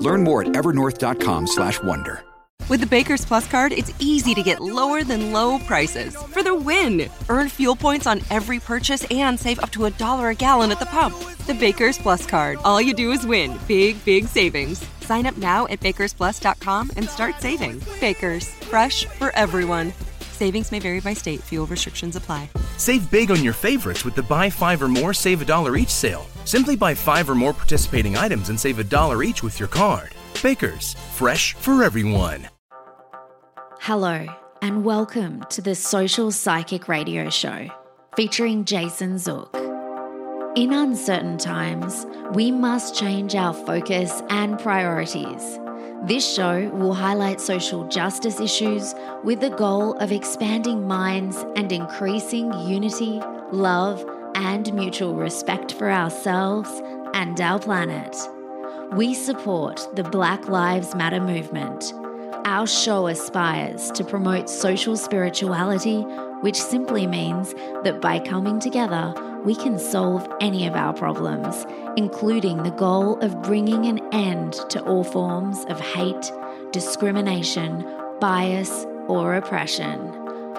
Learn more at evernorth.com/wonder. With the Baker's Plus card, it's easy to get lower than low prices for the win. Earn fuel points on every purchase and save up to a dollar a gallon at the pump. The Baker's Plus card. All you do is win. Big, big savings. Sign up now at bakersplus.com and start saving. Baker's, fresh for everyone. Savings may vary by state. Fuel restrictions apply. Save big on your favorites with the buy five or more, save a dollar each sale. Simply buy five or more participating items and save a dollar each with your card. Baker's, fresh for everyone. Hello, and welcome to the Social Psychic Radio Show featuring Jason Zook. In uncertain times, we must change our focus and priorities. This show will highlight social justice issues with the goal of expanding minds and increasing unity, love, and mutual respect for ourselves and our planet. We support the Black Lives Matter movement. Our show aspires to promote social spirituality, which simply means that by coming together, we can solve any of our problems, including the goal of bringing an end to all forms of hate, discrimination, bias, or oppression.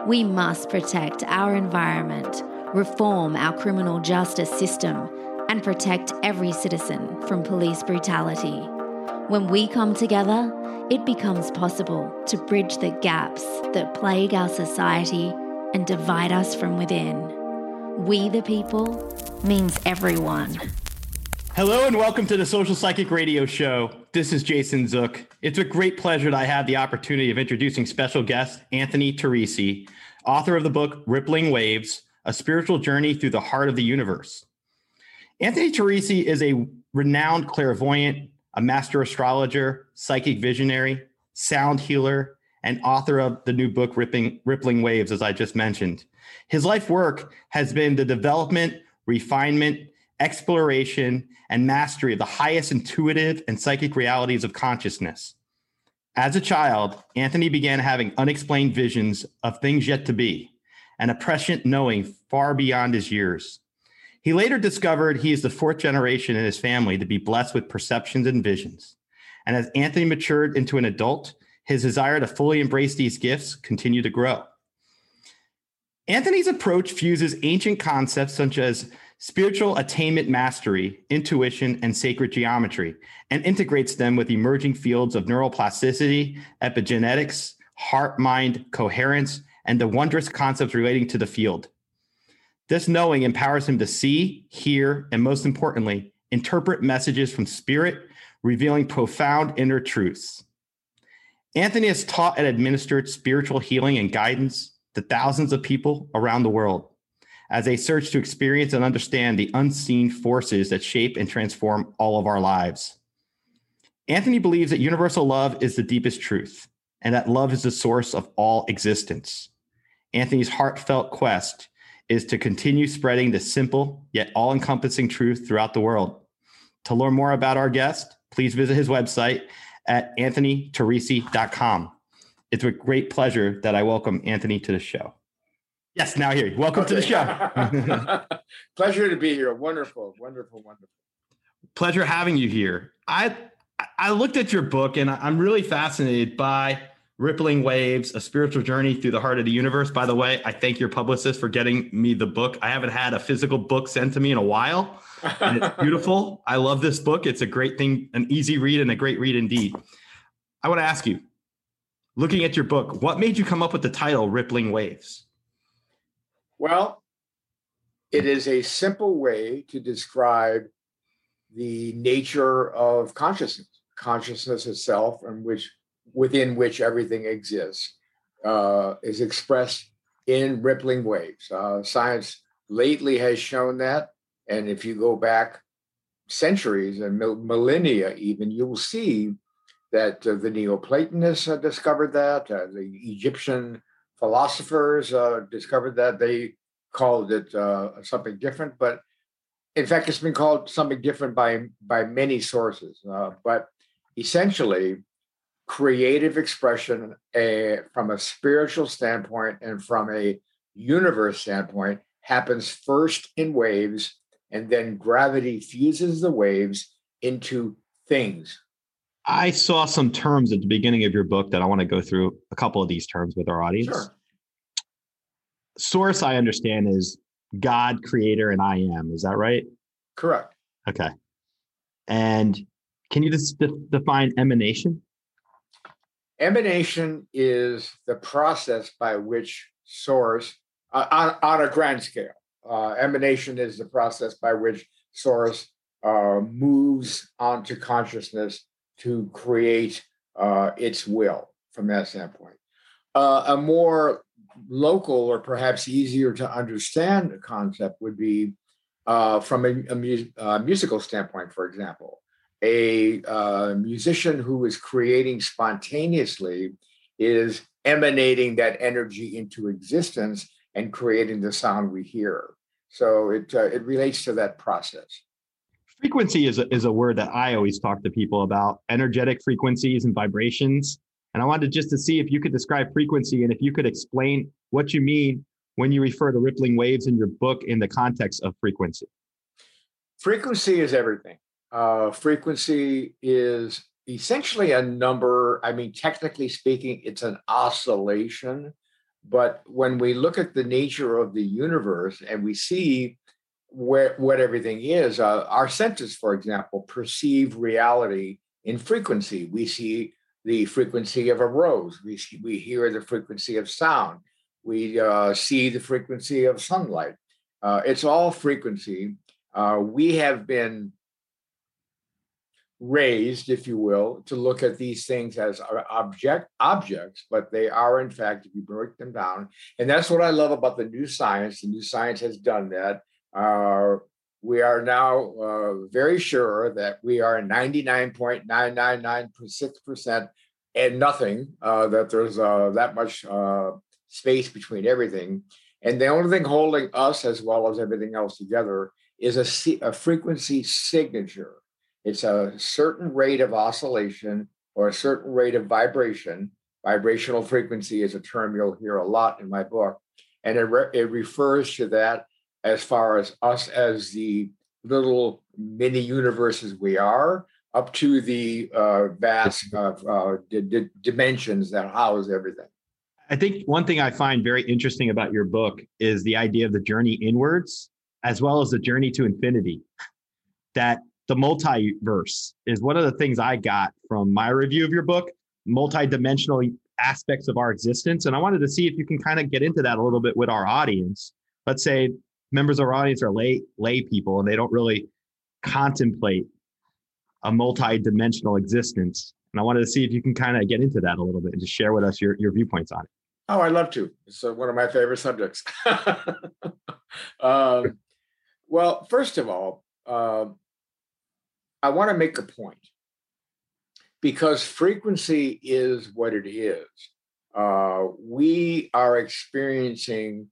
We must protect our environment, reform our criminal justice system, and protect every citizen from police brutality. When we come together, it becomes possible to bridge the gaps that plague our society and divide us from within. We the people means everyone. Hello and welcome to the Social Psychic Radio Show. This is Jason Zook. It's a great pleasure that I have the opportunity of introducing special guest Anthony Teresi, author of the book Rippling Waves: A Spiritual Journey Through the Heart of the Universe. Anthony Teresi is a renowned clairvoyant, a master astrologer, psychic visionary, sound healer, and author of the new book Rippling, Rippling Waves, as I just mentioned. His life work has been the development, refinement, exploration, and mastery of the highest intuitive and psychic realities of consciousness. As a child, Anthony began having unexplained visions of things yet to be, and a prescient knowing far beyond his years. He later discovered he is the fourth generation in his family to be blessed with perceptions and visions. And as Anthony matured into an adult, his desire to fully embrace these gifts continue to grow. Anthony's approach fuses ancient concepts such as spiritual attainment mastery, intuition, and sacred geometry, and integrates them with emerging fields of neuroplasticity, epigenetics, heart mind coherence, and the wondrous concepts relating to the field. This knowing empowers him to see, hear, and most importantly, interpret messages from spirit, revealing profound inner truths. Anthony has taught and administered spiritual healing and guidance to thousands of people around the world as they search to experience and understand the unseen forces that shape and transform all of our lives. Anthony believes that universal love is the deepest truth and that love is the source of all existence. Anthony's heartfelt quest is to continue spreading this simple yet all encompassing truth throughout the world. To learn more about our guest, please visit his website at anthonyteresi.com. It's with great pleasure that I welcome Anthony to the show. Yes, now here. Welcome okay. to the show. pleasure to be here. Wonderful, wonderful, wonderful. Pleasure having you here. I I looked at your book and I'm really fascinated by Rippling Waves, a spiritual journey through the heart of the universe. By the way, I thank your publicist for getting me the book. I haven't had a physical book sent to me in a while. And it's beautiful. I love this book. It's a great thing, an easy read and a great read indeed. I want to ask you, looking at your book, what made you come up with the title Rippling Waves? Well, it is a simple way to describe the nature of consciousness, consciousness itself, and which within which everything exists, uh, is expressed in rippling waves. Uh, science lately has shown that, and if you go back centuries and millennia, even you'll see that uh, the Neoplatonists uh, discovered that, uh, the Egyptian philosophers uh, discovered that. They called it uh, something different, but in fact, it's been called something different by by many sources. Uh, but essentially, creative expression a, from a spiritual standpoint and from a universe standpoint happens first in waves, and then gravity fuses the waves into things. I saw some terms at the beginning of your book that I want to go through a couple of these terms with our audience. Sure. Source, I understand, is God, creator, and I am. Is that right? Correct. Okay. And can you just de- define emanation? Emanation is the process by which source, uh, on, on a grand scale, uh, emanation is the process by which source uh, moves onto consciousness to create uh, its will from that standpoint. Uh, a more local or perhaps easier to understand concept would be uh, from a, a mu- uh, musical standpoint, for example. A musician who is creating spontaneously is emanating that energy into existence and creating the sound we hear. So it uh, it relates to that process. Frequency is a, is a word that I always talk to people about energetic frequencies and vibrations. And I wanted just to see if you could describe frequency and if you could explain what you mean when you refer to rippling waves in your book in the context of frequency. Frequency is everything. Uh, frequency is essentially a number. I mean, technically speaking, it's an oscillation. But when we look at the nature of the universe and we see where what everything is, uh, our senses, for example, perceive reality in frequency. We see the frequency of a rose. We see, we hear the frequency of sound. We uh, see the frequency of sunlight. Uh, it's all frequency. Uh, we have been raised, if you will, to look at these things as object objects, but they are in fact, if you break them down, and that's what I love about the new science. The new science has done that. Uh, we are now uh, very sure that we are 99.999.6% and nothing, uh, that there's uh, that much uh, space between everything. And the only thing holding us as well as everything else together is a, a frequency signature. It's a certain rate of oscillation or a certain rate of vibration. Vibrational frequency is a term you'll hear a lot in my book. And it, re- it refers to that as far as us as the little mini universes we are, up to the uh, vast uh, uh, d- d- dimensions that house everything. I think one thing I find very interesting about your book is the idea of the journey inwards as well as the journey to infinity. That the multiverse is one of the things I got from my review of your book, multi-dimensional aspects of our existence. And I wanted to see if you can kind of get into that a little bit with our audience. Let's say members of our audience are lay lay people and they don't really contemplate a multi-dimensional existence. And I wanted to see if you can kind of get into that a little bit and just share with us your, your viewpoints on it. Oh, I'd love to. It's uh, one of my favorite subjects. um, well, first of all, uh, I want to make a point because frequency is what it is. Uh, we are experiencing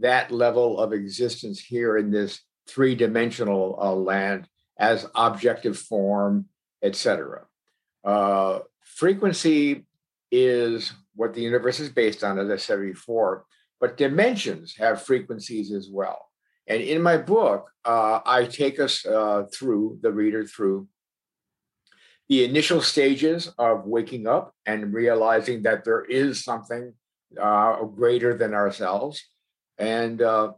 that level of existence here in this three dimensional uh, land as objective form, etc. Uh, frequency is what the universe is based on, as I said before, but dimensions have frequencies as well. And in my book, uh, I take us uh, through the reader through the initial stages of waking up and realizing that there is something uh, greater than ourselves. And uh,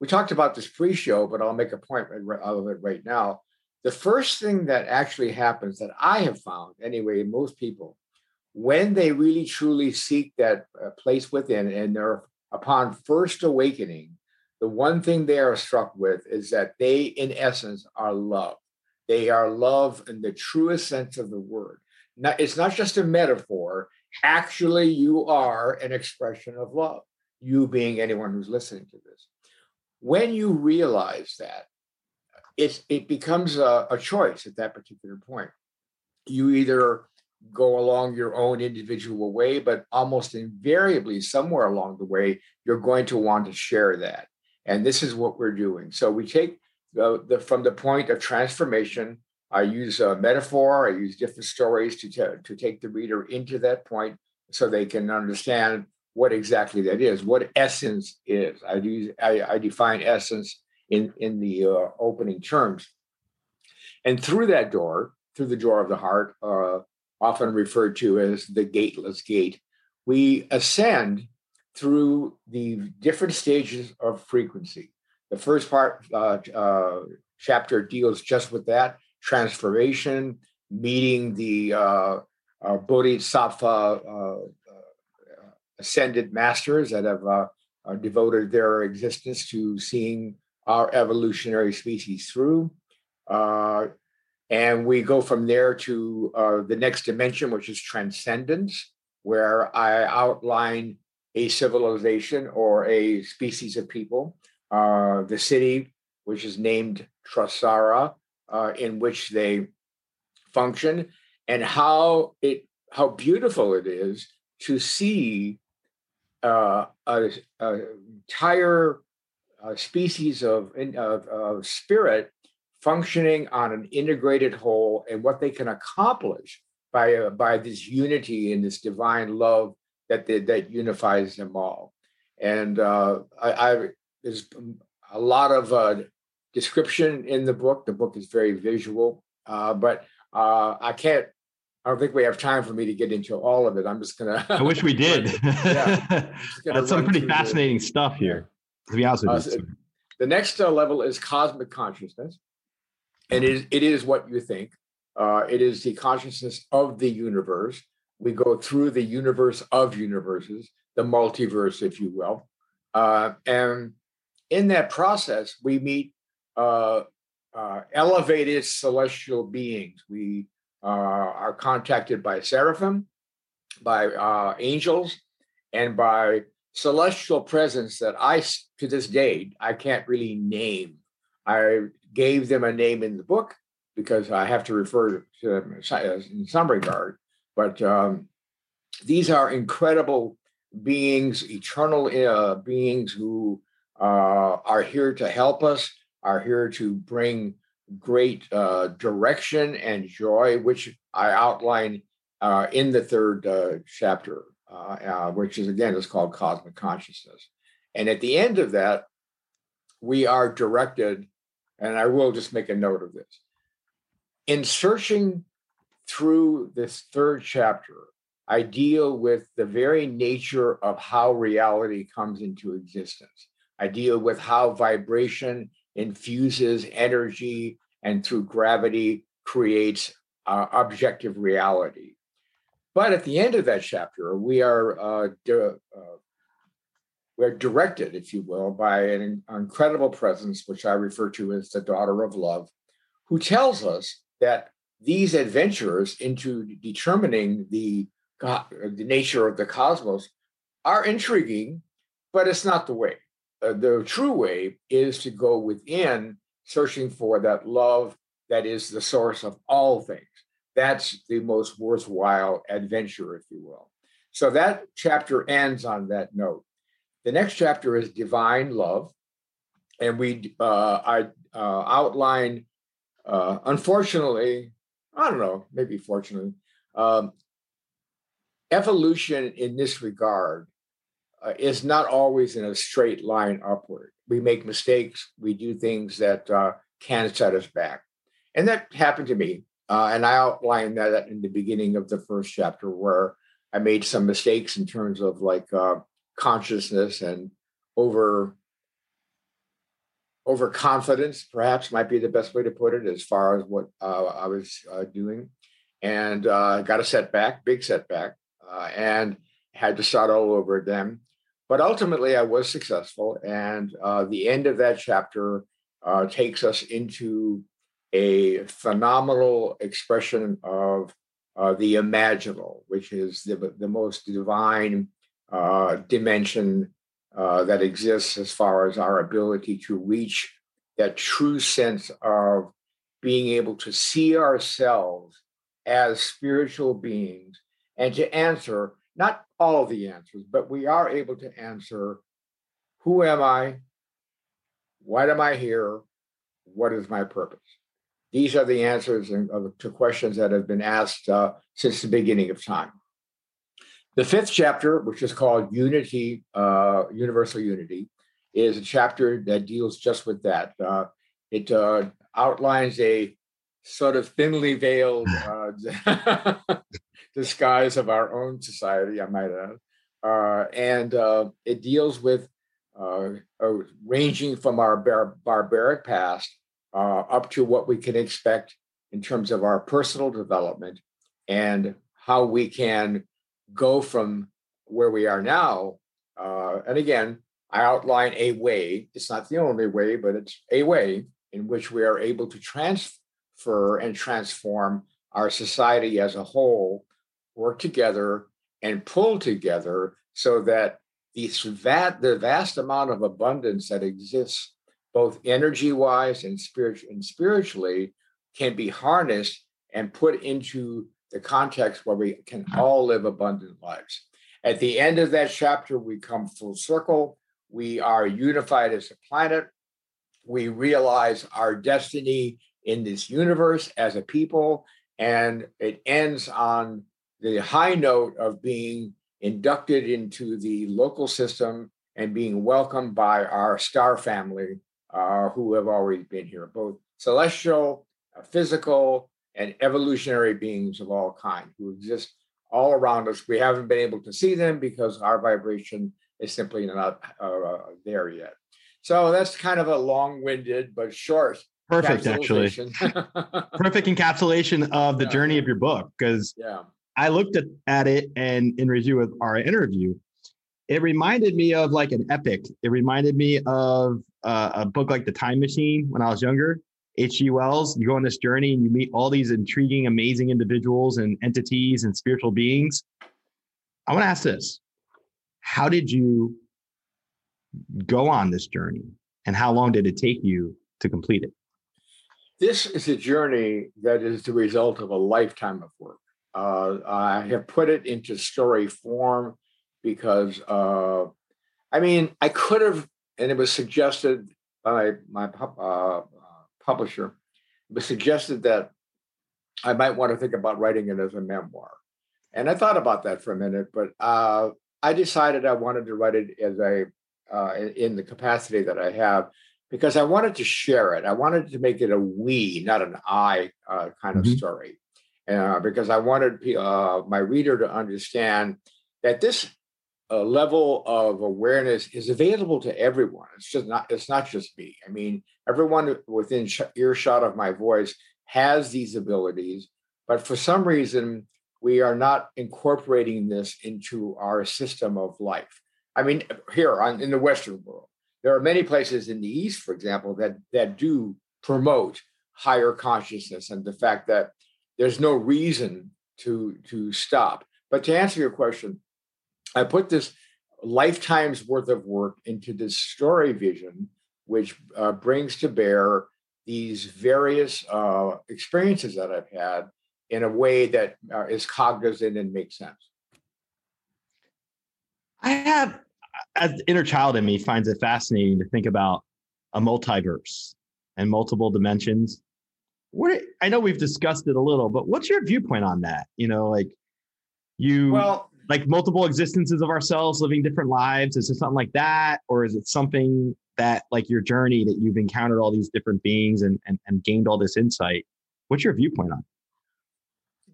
we talked about this pre-show, but I'll make a point of it right now. The first thing that actually happens that I have found, anyway, most people, when they really truly seek that uh, place within and they're upon first awakening, the one thing they are struck with is that they, in essence, are love. They are love in the truest sense of the word. Not, it's not just a metaphor. Actually, you are an expression of love, you being anyone who's listening to this. When you realize that, it, it becomes a, a choice at that particular point. You either go along your own individual way, but almost invariably, somewhere along the way, you're going to want to share that. And this is what we're doing. So we take the, the from the point of transformation. I use a metaphor. I use different stories to t- to take the reader into that point, so they can understand what exactly that is, what essence is. I use I, I define essence in in the uh, opening terms, and through that door, through the door of the heart, uh, often referred to as the gateless gate, we ascend through the different stages of frequency. The first part, uh, uh, chapter deals just with that transformation, meeting the uh, uh Bodhisattva uh, uh, ascended masters that have devoted their existence to seeing our evolutionary species through. and we go from there to the next dimension, which is transcendence, where I outline a civilization or a species of people. Uh, the city, which is named Trasara, uh, in which they function, and how it how beautiful it is to see uh, a, a, entire uh, species of, of, of spirit functioning on an integrated whole and what they can accomplish by uh, by this unity and this divine love that they, that unifies them all. And uh, I, I, there's a lot of uh, description in the book. The book is very visual, uh, but uh, I can't. I don't think we have time for me to get into all of it. I'm just gonna. I wish we did. yeah, that's some pretty fascinating stuff here. To be honest with uh, you. the next uh, level is cosmic consciousness, and it is, it is what you think. it is the consciousness of the universe we go through the universe of universes, the multiverse, if you will. Uh, and in that process, we meet uh, uh, elevated celestial beings. We uh, are contacted by seraphim, by uh, angels, and by celestial presence that I, to this day, I can't really name. I gave them a name in the book because I have to refer to them in some regard. But um, these are incredible beings, eternal uh, beings who uh, are here to help us, are here to bring great uh, direction and joy, which I outline uh, in the third uh, chapter, uh, which is again is called cosmic consciousness. And at the end of that, we are directed, and I will just make a note of this. In searching through this third chapter, I deal with the very nature of how reality comes into existence. I deal with how vibration infuses energy and through gravity creates uh, objective reality. But at the end of that chapter, we are uh, di- uh, we're directed, if you will, by an incredible presence, which I refer to as the daughter of love, who tells us that these adventurers into determining the God, the nature of the cosmos are intriguing, but it's not the way. Uh, the true way is to go within, searching for that love that is the source of all things. That's the most worthwhile adventure, if you will. So that chapter ends on that note. The next chapter is divine love, and we uh, I uh, outline. Uh, unfortunately, I don't know, maybe fortunately, um, evolution in this regard uh, is not always in a straight line upward. We make mistakes, we do things that uh, can set us back. And that happened to me. Uh, and I outlined that in the beginning of the first chapter, where I made some mistakes in terms of like uh, consciousness and over overconfidence, perhaps might be the best way to put it, as far as what uh, I was uh, doing, and got a setback, big setback uh, and had to start all over again. But ultimately, I was successful. And uh, the end of that chapter uh, takes us into a phenomenal expression of uh, the imaginal, which is the, the most divine uh, dimension uh, that exists as far as our ability to reach that true sense of being able to see ourselves as spiritual beings and to answer not all of the answers, but we are able to answer who am I? Why am I here? What is my purpose? These are the answers to questions that have been asked uh, since the beginning of time. The fifth chapter, which is called Unity, uh, Universal Unity, is a chapter that deals just with that. Uh, it uh, outlines a sort of thinly veiled uh, disguise of our own society, I might add. Uh, and uh, it deals with uh, ranging from our bar- barbaric past uh, up to what we can expect in terms of our personal development and how we can go from where we are now. Uh, and again, I outline a way, it's not the only way, but it's a way in which we are able to transfer and transform our society as a whole, work together and pull together so that the, the vast amount of abundance that exists, both energy wise and, spirit, and spiritually, can be harnessed and put into the context where we can all live abundant lives. At the end of that chapter, we come full circle. We are unified as a planet. We realize our destiny in this universe as a people. And it ends on the high note of being inducted into the local system and being welcomed by our star family uh, who have already been here, both celestial, uh, physical, and evolutionary beings of all kind who exist all around us. We haven't been able to see them because our vibration is simply not uh, there yet. So that's kind of a long-winded but short. Perfect, actually. Perfect encapsulation of the yeah. journey of your book because yeah. I looked at, at it and in review of our interview, it reminded me of like an epic. It reminded me of uh, a book like The Time Machine when I was younger. Wells, you go on this journey and you meet all these intriguing, amazing individuals and entities and spiritual beings. I want to ask this How did you go on this journey and how long did it take you to complete it? This is a journey that is the result of a lifetime of work. Uh, I have put it into story form because, uh, I mean, I could have, and it was suggested by my uh, publisher, suggested that I might want to think about writing it as a memoir. And I thought about that for a minute, but uh, I decided I wanted to write it as a uh, in the capacity that I have because I wanted to share it. I wanted to make it a we, not an I uh, kind mm-hmm. of story uh, because I wanted uh, my reader to understand that this uh, level of awareness is available to everyone. It's just not. It's not just me. I mean, everyone within sh- earshot of my voice has these abilities, but for some reason we are not incorporating this into our system of life. I mean, here on, in the Western world, there are many places in the East, for example, that that do promote higher consciousness and the fact that there's no reason to to stop. But to answer your question, I put this lifetime's worth of work into this story vision, which uh, brings to bear these various uh, experiences that I've had in a way that uh, is cognizant and makes sense. I have, as the inner child in me, finds it fascinating to think about a multiverse and multiple dimensions what I know we've discussed it a little, but what's your viewpoint on that? You know, like you well, like multiple existences of ourselves living different lives. Is it something like that, or is it something that like your journey that you've encountered all these different beings and and, and gained all this insight? What's your viewpoint on?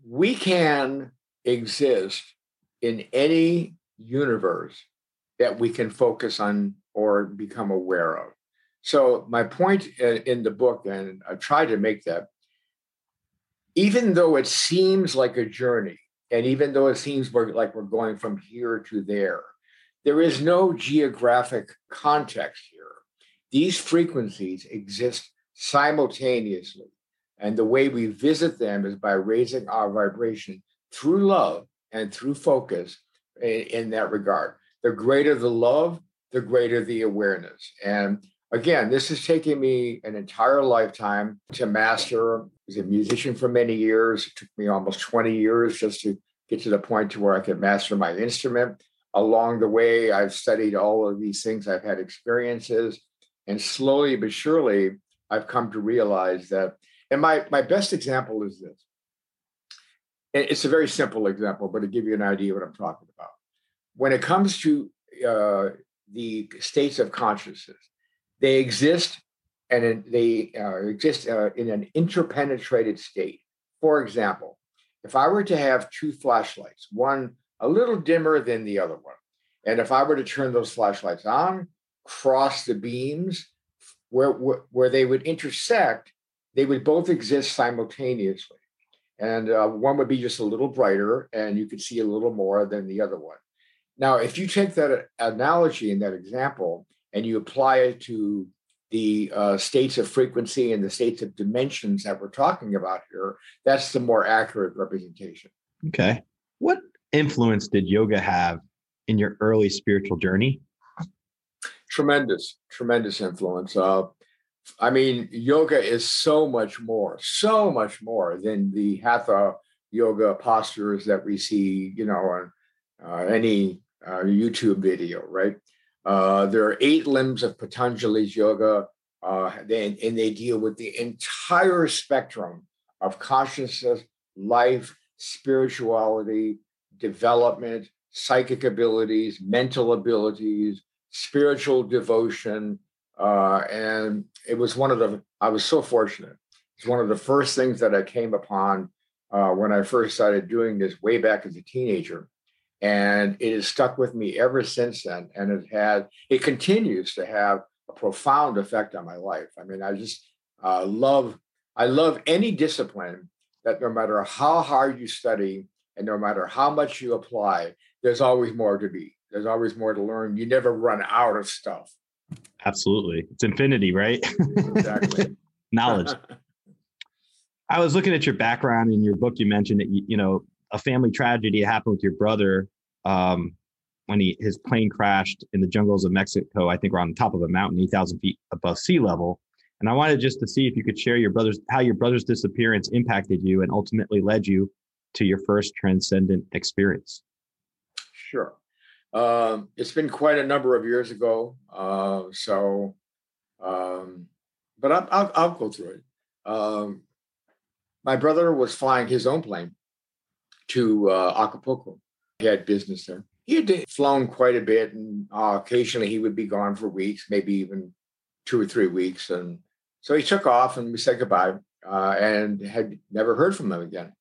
We can exist in any universe that we can focus on or become aware of. So my point uh, in the book, and I try to make that, even though it seems like a journey, and even though it seems like we're going from here to there, there is no geographic context here. These frequencies exist simultaneously. And the way we visit them is by raising our vibration through love and through focus in, in that regard. The greater the love, the greater the awareness. And Again, this is taking me an entire lifetime to master was a musician for many years. It took me almost 20 years just to get to the point to where I could master my instrument. Along the way, I've studied all of these things. I've had experiences, and slowly but surely, I've come to realize that. And my my best example is this. It's a very simple example, but to give you an idea what I'm talking about. When it comes to uh, the states of consciousness, they exist and they uh, exist uh, in an interpenetrated state. For example, if I were to have two flashlights, one a little dimmer than the other one, and if I were to turn those flashlights on, cross the beams where, where, where they would intersect, they would both exist simultaneously. And uh, one would be just a little brighter, and you could see a little more than the other one. Now, if you take that analogy and that example and you apply it to the uh, states of frequency and the states of dimensions that we're talking about here, that's the more accurate representation. Okay. What influence did yoga have in your early spiritual journey? Tremendous, tremendous influence. Uh, I mean, yoga is so much more, so much more than the hatha yoga postures that we see, you know, on uh, any uh, YouTube video, right? Uh, there are eight limbs of Patanjali's yoga, uh, they, and they deal with the entire spectrum of consciousness, life, spirituality, development, psychic abilities, mental abilities, spiritual devotion. Uh, and it was one of the, I was so fortunate. It's one of the first things that I came upon uh, when I first started doing this way back as a teenager and it has stuck with me ever since then and it had it continues to have a profound effect on my life. I mean i just uh, love i love any discipline that no matter how hard you study and no matter how much you apply there's always more to be. There's always more to learn. You never run out of stuff. Absolutely. It's infinity right? Exactly. Knowledge. I was looking at your background in your book. You mentioned that you, you know a family tragedy happened with your brother um, when he his plane crashed in the jungles of Mexico. I think we're on the top of a mountain, eight thousand feet above sea level. And I wanted just to see if you could share your brother's how your brother's disappearance impacted you and ultimately led you to your first transcendent experience. Sure. Um, it's been quite a number of years ago. Uh, so, um, but I'll, I'll, I'll, go through it. Um, my brother was flying his own plane to uh, Acapulco. Had business there. He had flown quite a bit, and uh, occasionally he would be gone for weeks, maybe even two or three weeks. And so he took off, and we said goodbye, uh, and had never heard from him again.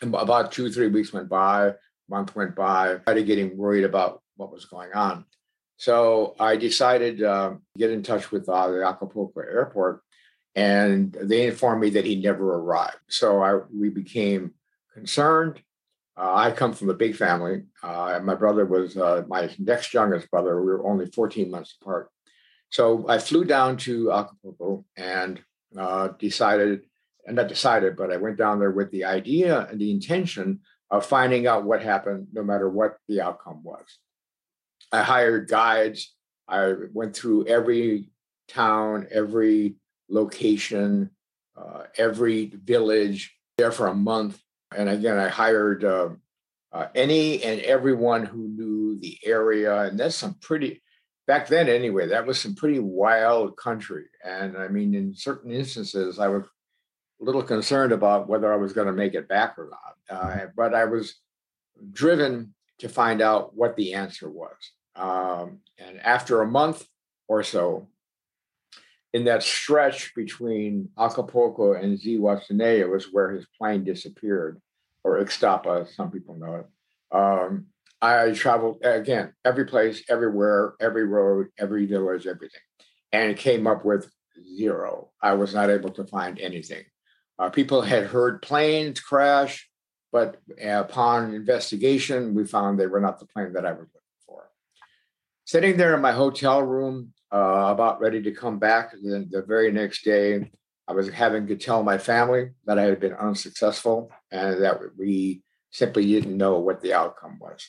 And about two or three weeks went by, month went by. Started getting worried about what was going on. So I decided uh, to get in touch with uh, the Acapulco airport, and they informed me that he never arrived. So I, we became concerned. Uh, I come from a big family. Uh, my brother was uh, my next youngest brother. We were only 14 months apart. So I flew down to Acapulco and uh, decided, and not decided, but I went down there with the idea and the intention of finding out what happened, no matter what the outcome was. I hired guides. I went through every town, every location, uh, every village there for a month and again, I hired uh, uh, any and everyone who knew the area. And that's some pretty, back then anyway, that was some pretty wild country. And I mean, in certain instances, I was a little concerned about whether I was going to make it back or not. Uh, but I was driven to find out what the answer was. Um, and after a month or so, in that stretch between Acapulco and Zihuatanejo was where his plane disappeared, or Ixtapa, some people know it. Um, I traveled again every place, everywhere, every road, every village, everything, and came up with zero. I was not able to find anything. Uh, people had heard planes crash, but upon investigation, we found they were not the plane that I was for. Sitting there in my hotel room, uh, about ready to come back. The, the very next day, I was having to tell my family that I had been unsuccessful and that we simply didn't know what the outcome was.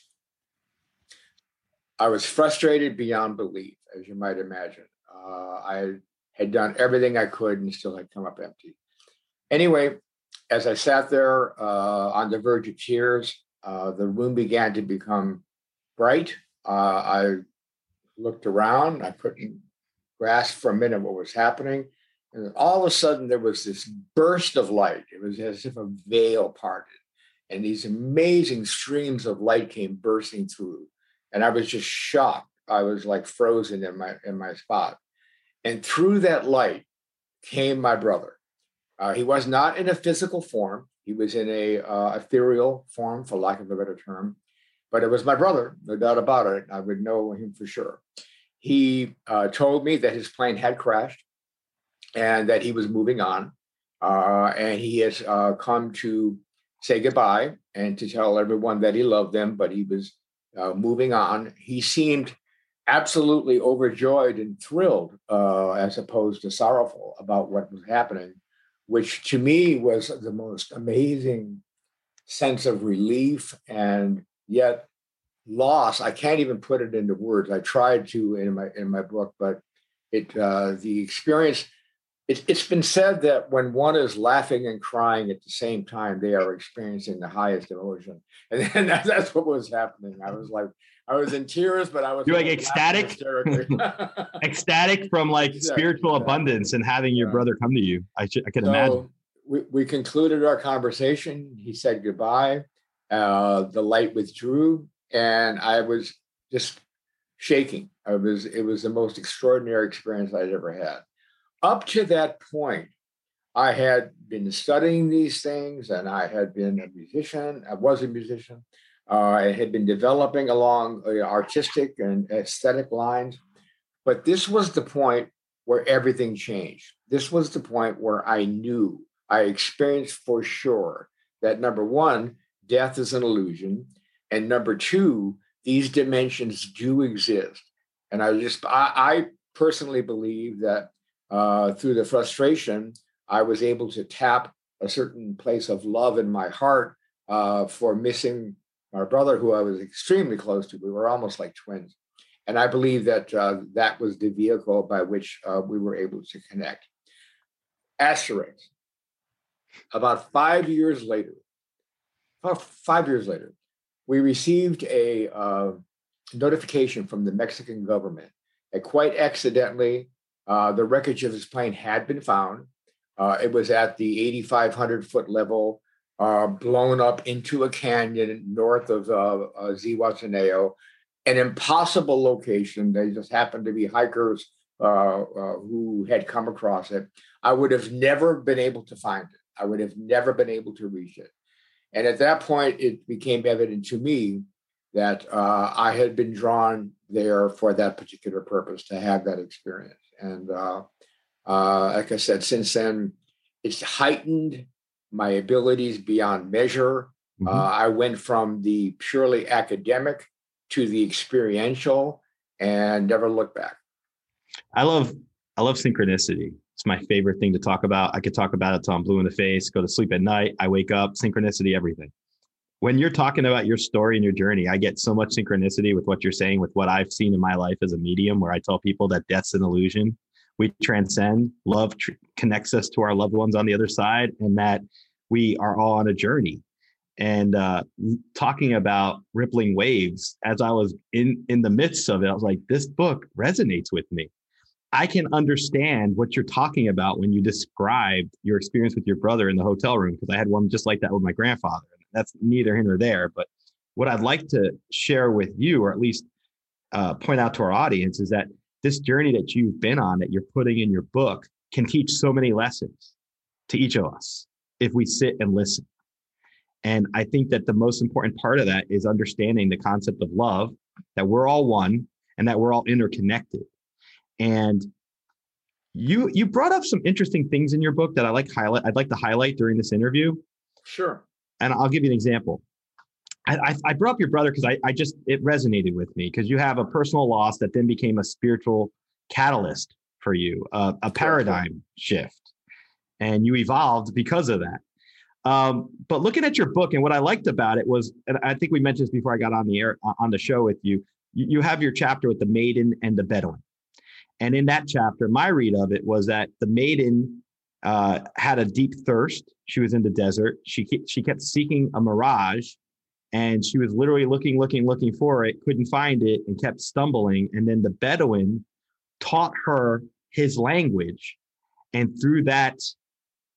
I was frustrated beyond belief, as you might imagine. Uh, I had done everything I could and still had come up empty. Anyway, as I sat there uh, on the verge of tears, uh, the room began to become bright. Uh, I looked around. I couldn't grasp for a minute what was happening. And all of a sudden, there was this burst of light. It was as if a veil parted, and these amazing streams of light came bursting through. And I was just shocked. I was like frozen in my in my spot. And through that light came my brother. Uh, he was not in a physical form. He was in a uh, ethereal form, for lack of a better term. But it was my brother, no doubt about it. I would know him for sure. He uh, told me that his plane had crashed and that he was moving on. Uh, and he has uh, come to say goodbye and to tell everyone that he loved them, but he was uh, moving on. He seemed absolutely overjoyed and thrilled, uh, as opposed to sorrowful about what was happening, which to me was the most amazing sense of relief and yet loss. I can't even put it into words. I tried to in my in my book, but it uh, the experience it, it's been said that when one is laughing and crying at the same time, they are experiencing the highest emotion, and then that, that's what was happening. I was like, I was in tears, but I was you're like ecstatic, ecstatic from like exactly, spiritual exactly. abundance and having your yeah. brother come to you. I should, I can so imagine. We, we concluded our conversation. He said goodbye. Uh, the light withdrew, and I was just shaking. I was. It was the most extraordinary experience I'd ever had up to that point, I had been studying these things and I had been a musician. I was a musician. Uh, I had been developing along artistic and aesthetic lines. But this was the point where everything changed. This was the point where I knew, I experienced for sure that number one, death is an illusion. And number two, these dimensions do exist. And I just, I, I personally believe that uh, through the frustration, I was able to tap a certain place of love in my heart uh, for missing my brother, who I was extremely close to. We were almost like twins. And I believe that uh, that was the vehicle by which uh, we were able to connect. Asterisk. About five years later, about five years later, we received a uh, notification from the Mexican government that quite accidentally uh, the wreckage of his plane had been found. Uh, it was at the 8,500 foot level, uh, blown up into a canyon north of uh, uh, Zihuatanejo, an impossible location. They just happened to be hikers uh, who had come across it. I would have never been able to find it. I would have never been able to reach it. And at that point, it became evident to me that I had been drawn there for that particular purpose to have that experience. And uh, uh, like I said, since then, it's heightened my abilities beyond measure. Mm-hmm. Uh, I went from the purely academic to the experiential and never looked back. I love I love synchronicity. It's my favorite thing to talk about. I could talk about it till I'm blue in the face, go to sleep at night, I wake up, synchronicity, everything. When you're talking about your story and your journey, I get so much synchronicity with what you're saying, with what I've seen in my life as a medium, where I tell people that death's an illusion we transcend. Love tr- connects us to our loved ones on the other side, and that we are all on a journey. And uh, talking about rippling waves, as I was in in the midst of it, I was like, this book resonates with me. I can understand what you're talking about when you described your experience with your brother in the hotel room, because I had one just like that with my grandfather. That's neither here nor there. But what I'd like to share with you, or at least uh, point out to our audience, is that this journey that you've been on that you're putting in your book can teach so many lessons to each of us if we sit and listen. And I think that the most important part of that is understanding the concept of love, that we're all one and that we're all interconnected. And you you brought up some interesting things in your book that I like highlight I'd like to highlight during this interview. Sure. And I'll give you an example. I, I brought up your brother because I, I just it resonated with me because you have a personal loss that then became a spiritual catalyst for you, uh, a paradigm shift, and you evolved because of that. Um, but looking at your book and what I liked about it was, and I think we mentioned this before I got on the air on the show with you. You, you have your chapter with the maiden and the Bedouin, and in that chapter, my read of it was that the maiden uh, had a deep thirst. She was in the desert. She she kept seeking a mirage, and she was literally looking, looking, looking for it, couldn't find it, and kept stumbling. And then the Bedouin taught her his language, and through that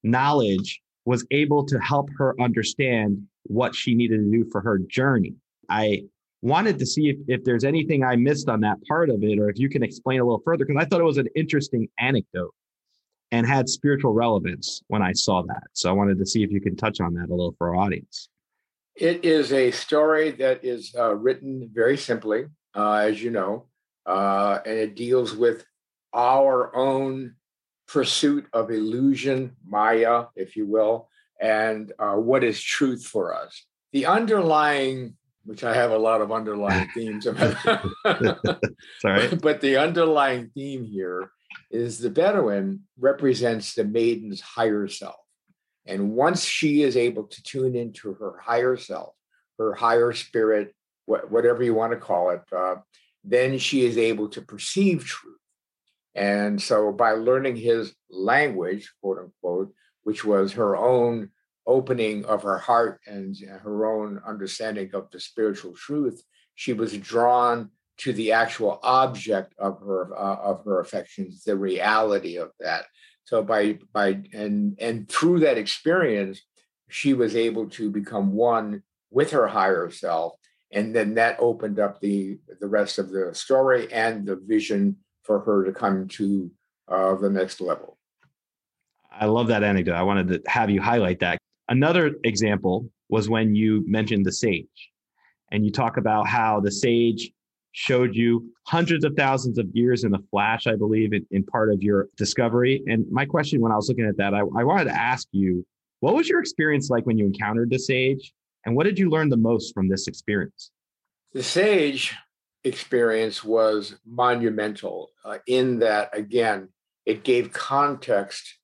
knowledge, was able to help her understand what she needed to do for her journey. I wanted to see if, if there's anything I missed on that part of it, or if you can explain a little further, because I thought it was an interesting anecdote and had spiritual relevance when I saw that. So I wanted to see if you can touch on that a little for our audience. It is a story that is uh, written very simply, uh, as you know, uh, and it deals with our own pursuit of illusion, Maya, if you will, and uh, what is truth for us. The underlying, which I have a lot of underlying themes about, Sorry. but the underlying theme here is the Bedouin represents the maiden's higher self. And once she is able to tune into her higher self, her higher spirit, whatever you want to call it, uh, then she is able to perceive truth. And so by learning his language, quote unquote, which was her own opening of her heart and her own understanding of the spiritual truth, she was drawn to the actual object of her uh, of her affections, the reality of that. So by by and and through that experience, she was able to become one with her higher self, and then that opened up the the rest of the story and the vision for her to come to uh, the next level. I love that anecdote. I wanted to have you highlight that. Another example was when you mentioned the sage, and you talk about how the sage showed you hundreds of thousands of years in a flash, I believe, in, in part of your discovery. And my question when I was looking at that, I, I wanted to ask you, what was your experience like when you encountered the sage? And what did you learn the most from this experience? The sage experience was monumental uh, in that, again, it gave context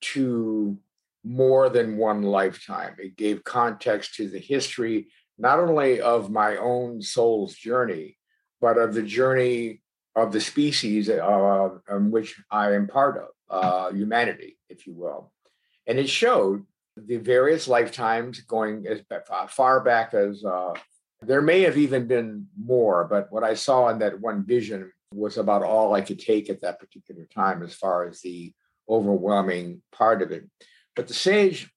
to more than one lifetime. It gave context to the history, not only of my own soul's journey, but of the journey of the species uh, in which I am part of, uh, humanity, if you will. And it showed the various lifetimes going as far back as uh, there may have even been more, but what I saw in that one vision was about all I could take at that particular time as far as the overwhelming part of it. But the sage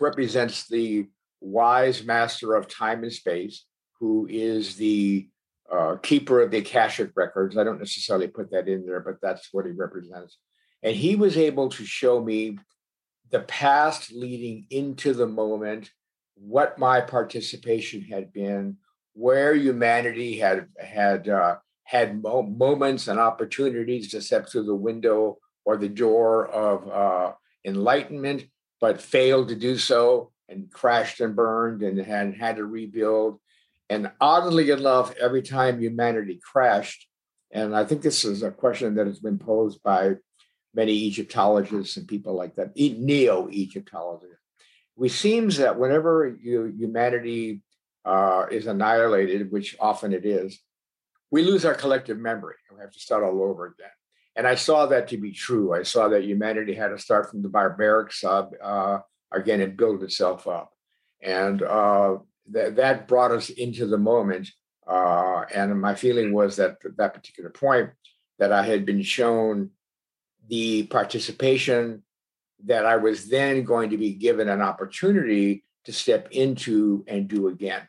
represents the wise master of time and space, who is the uh, keeper of the Akashic records. I don't necessarily put that in there, but that's what he represents. And he was able to show me the past leading into the moment, what my participation had been, where humanity had had uh, had mo- moments and opportunities to step through the window or the door of uh, enlightenment, but failed to do so and crashed and burned and had had to rebuild and oddly enough, every time humanity crashed, and I think this is a question that has been posed by many Egyptologists and people like that, neo Egyptologists. It seems that whenever you, humanity uh, is annihilated, which often it is, we lose our collective memory and we have to start all over again. And I saw that to be true. I saw that humanity had to start from the barbaric sub uh, again and build itself up. And uh, that that brought us into the moment. Uh, and my feeling was that at that particular point, that I had been shown the participation that I was then going to be given an opportunity to step into and do again.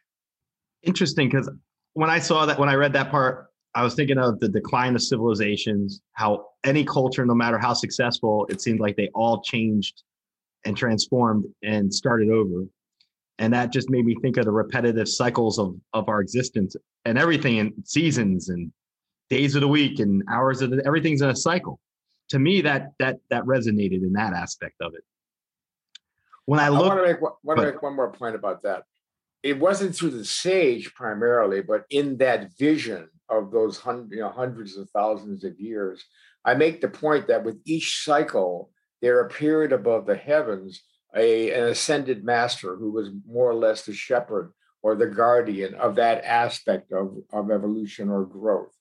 Interesting, because when I saw that, when I read that part, I was thinking of the decline of civilizations, how any culture, no matter how successful, it seemed like they all changed and transformed and started over. And that just made me think of the repetitive cycles of of our existence and everything in seasons and days of the week and hours of the, everything's in a cycle. To me that that that resonated in that aspect of it. When i look i want to make, want to make one more point about that it wasn't through the sage primarily but in that vision of those hundred, you know, hundreds of thousands of years i make the point that with each cycle there appeared above the heavens a, an ascended master who was more or less the shepherd or the guardian of that aspect of, of evolution or growth.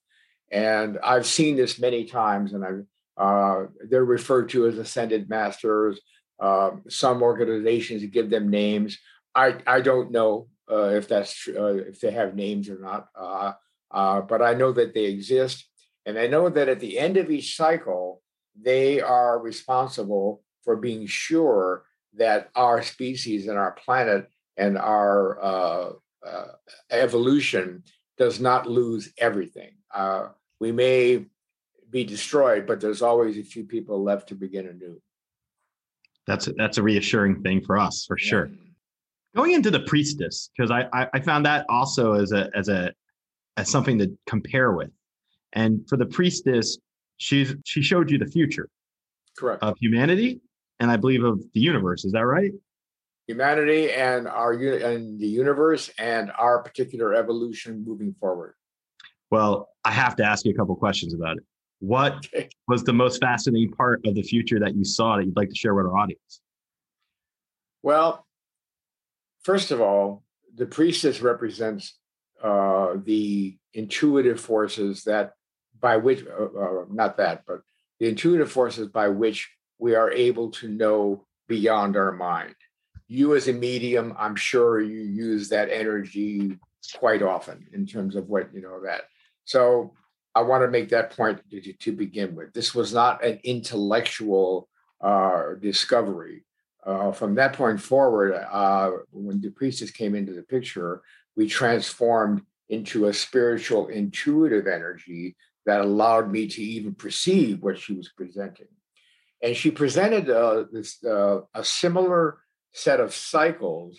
And I've seen this many times, and I've Uh, they're referred to as ascended masters. Um, some organizations give them names. I, I don't know uh, if that's true, uh, if they have names or not, uh, uh, but I know that they exist. And I know that at the end of each cycle, they are responsible for being sure that our species and our planet and our uh, uh, evolution does not lose everything. Uh, we may be destroyed, but there's always a few people left to begin anew. That's a, that's a reassuring thing for us, for yeah. sure. Going into the priestess, because I, I I found that also as a as a as something to compare with, and for the priestess, she's she showed you the future, correct, of humanity, and I believe of the universe. Is that right? humanity and our and the universe and our particular evolution moving forward. Well, I have to ask you a couple questions about it. What okay. was the most fascinating part of the future that you saw that you'd like to share with our audience? Well, first of all, the priestess represents uh, the intuitive forces that by which, uh, uh, not that, but the intuitive forces by which we are able to know beyond our mind you as a medium, I'm sure you use that energy quite often in terms of what you know that. So I want to make that point to, to begin with. This was not an intellectual uh, discovery. Uh, from that point forward, uh, when the priestess came into the picture, we transformed into a spiritual, intuitive energy that allowed me to even perceive what she was presenting. And she presented uh, this uh, a similar set of cycles,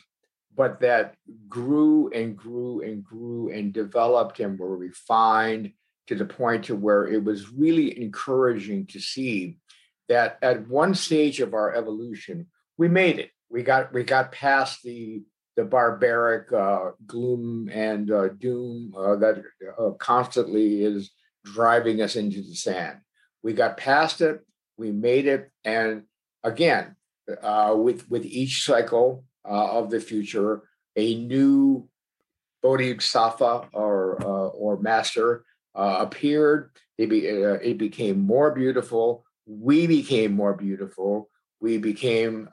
but that grew and grew and grew and developed and were refined to the point to where it was really encouraging to see that at one stage of our evolution, we made it. We got we got past the the barbaric uh, gloom and uh, doom uh, that uh, constantly is driving us into the sand. We got past it. We made it, and again, uh, with with each cycle uh, of the future, a new bodhisattva or or master appeared. It, be, it became more beautiful. We became more beautiful. We became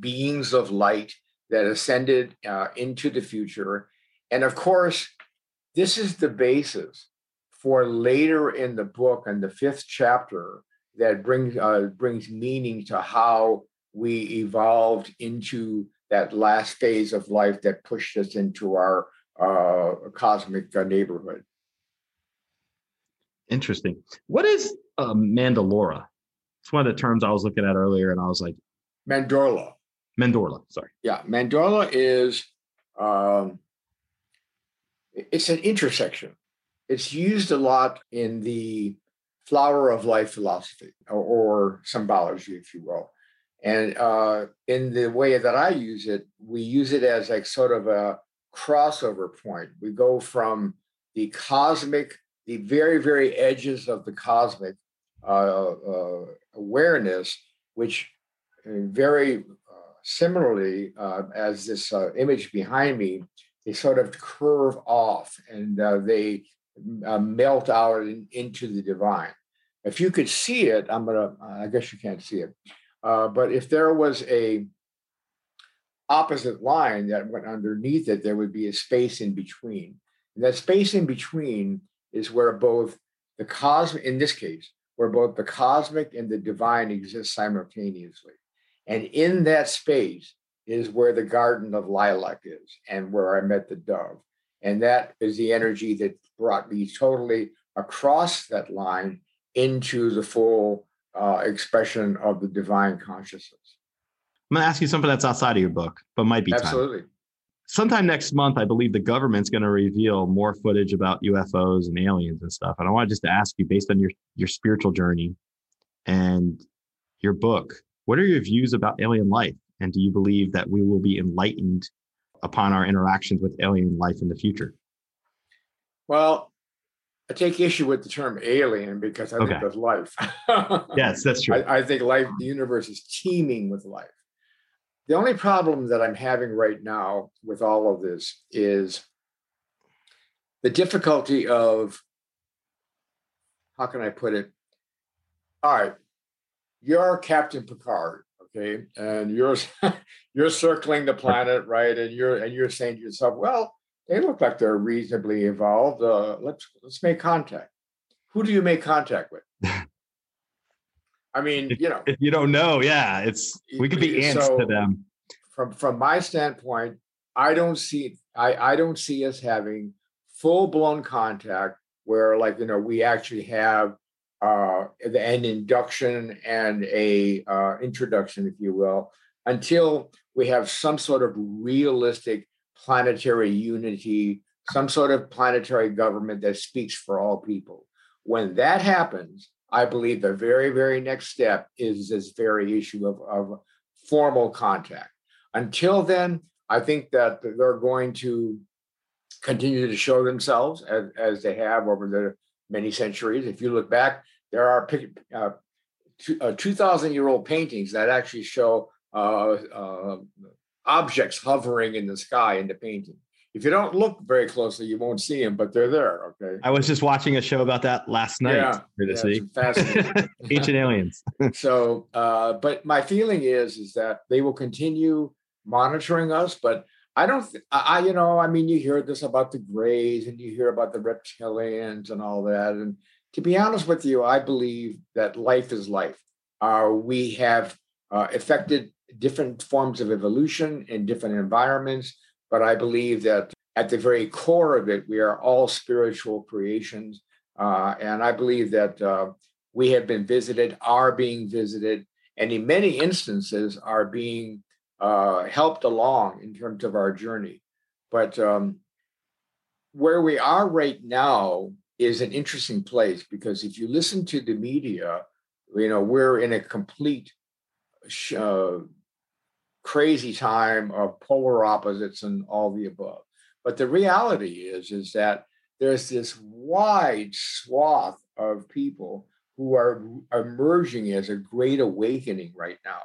beings of light that ascended into the future. And of course, this is the basis for later in the book and the fifth chapter that brings uh, brings meaning to how we evolved into that last phase of life that pushed us into our uh, cosmic uh, neighborhood. Interesting. What is uh, Mandalora? It's one of the terms I was looking at earlier, and I was like, Mandorla. Mandorla. Sorry. Yeah, Mandorla is um, it's an intersection. It's used a lot in the flower of life philosophy or, or symbology, if you will. And uh, in the way that I use it, we use it as like sort of a crossover point. We go from the cosmic, the very, very edges of the cosmic awareness, which uh, very uh, similarly, uh, as this image behind me, they sort of curve off and they melt out in, into the divine. If you could see it, I'm gonna. I guess you can't see it uh, but if there was a opposite line that went underneath it, there would be a space in between. And that space in between is where both the cosmic, in this case, where both the cosmic and the divine exist simultaneously. And in that space is where the Garden of Lilac is and where I met the dove. And that is the energy that brought me totally across that line into the full uh, expression of the divine consciousness. I'm going to ask you something that's outside of your book, but might be absolutely. Time. Sometime next month, I believe the government's going to reveal more footage about UFOs and aliens and stuff. And I want just to ask you, based on your your spiritual journey and your book, what are your views about alien life? And do you believe that we will be enlightened upon our interactions with alien life in the future? Well, I take issue with the term alien because I okay. think of life. yes, that's true. I, I, think life, the universe is teeming with life. The only problem that I'm having right now with all of this is the difficulty of, how can I put it, All right. You're Captain Picard, okay? And you're you're circling the planet, right? And you're and you're saying to yourself, well, they look like they're reasonably evolved. Uh, let's let's make contact. Who do you make contact with? I mean, you know, if you don't know, yeah, it's we could be ants so, to them. From from my standpoint, I don't see I I don't see us having full blown contact where like you know we actually have uh, an induction and a uh, introduction, if you will, until we have some sort of realistic planetary unity, some sort of planetary government that speaks for all people. When that happens, I believe the very, very next step is this very issue of, of formal contact. Until then, I think that they're going to continue to show themselves as, as they have over the many centuries. If you look back, there are uh, uh, 2,000 year old paintings that actually show uh, uh, objects hovering in the sky in the painting. If you don't look very closely, you won't see them, but they're there. Okay. I was just watching a show about that last night. Yeah, yeah, fascinating. Ancient aliens. so, uh, but my feeling is is that they will continue monitoring us, but I don't. Th- I you know I mean you hear this about the Greys and you hear about the reptilians and all that, and to be honest with you, I believe that life is life. Uh, we have uh, affected different forms of evolution in different environments. But I believe that at the very core of it, we are all spiritual creations. Uh, and I believe that uh, we have been visited, are being visited, and in many instances are being uh, helped along in terms of our journey. But um, where we are right now is an interesting place because if you listen to the media, you know, we're in a complete uh, crazy time of polar opposites and all the above. But the reality is, is that there's this wide swath of people who are emerging as a great awakening right now.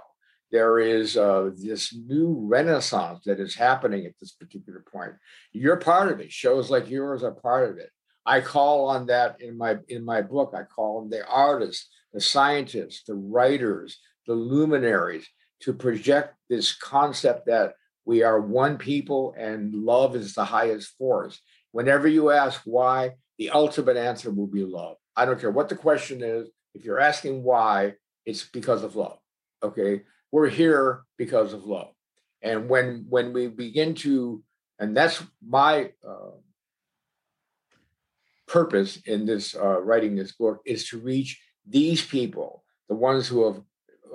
There is uh, this new renaissance that is happening at this particular point. You're part of it. Shows like yours are part of it. I call on that in my in my book. I call them the artists, the scientists, the writers, the luminaries to project this concept that we are one people and love is the highest force. Whenever you ask why, the ultimate answer will be love. I don't care what the question is. If you're asking why, it's because of love. Okay. We're here because of love. And when when we begin to, and that's my uh, purpose in this uh, writing this book is to reach these people, the ones who have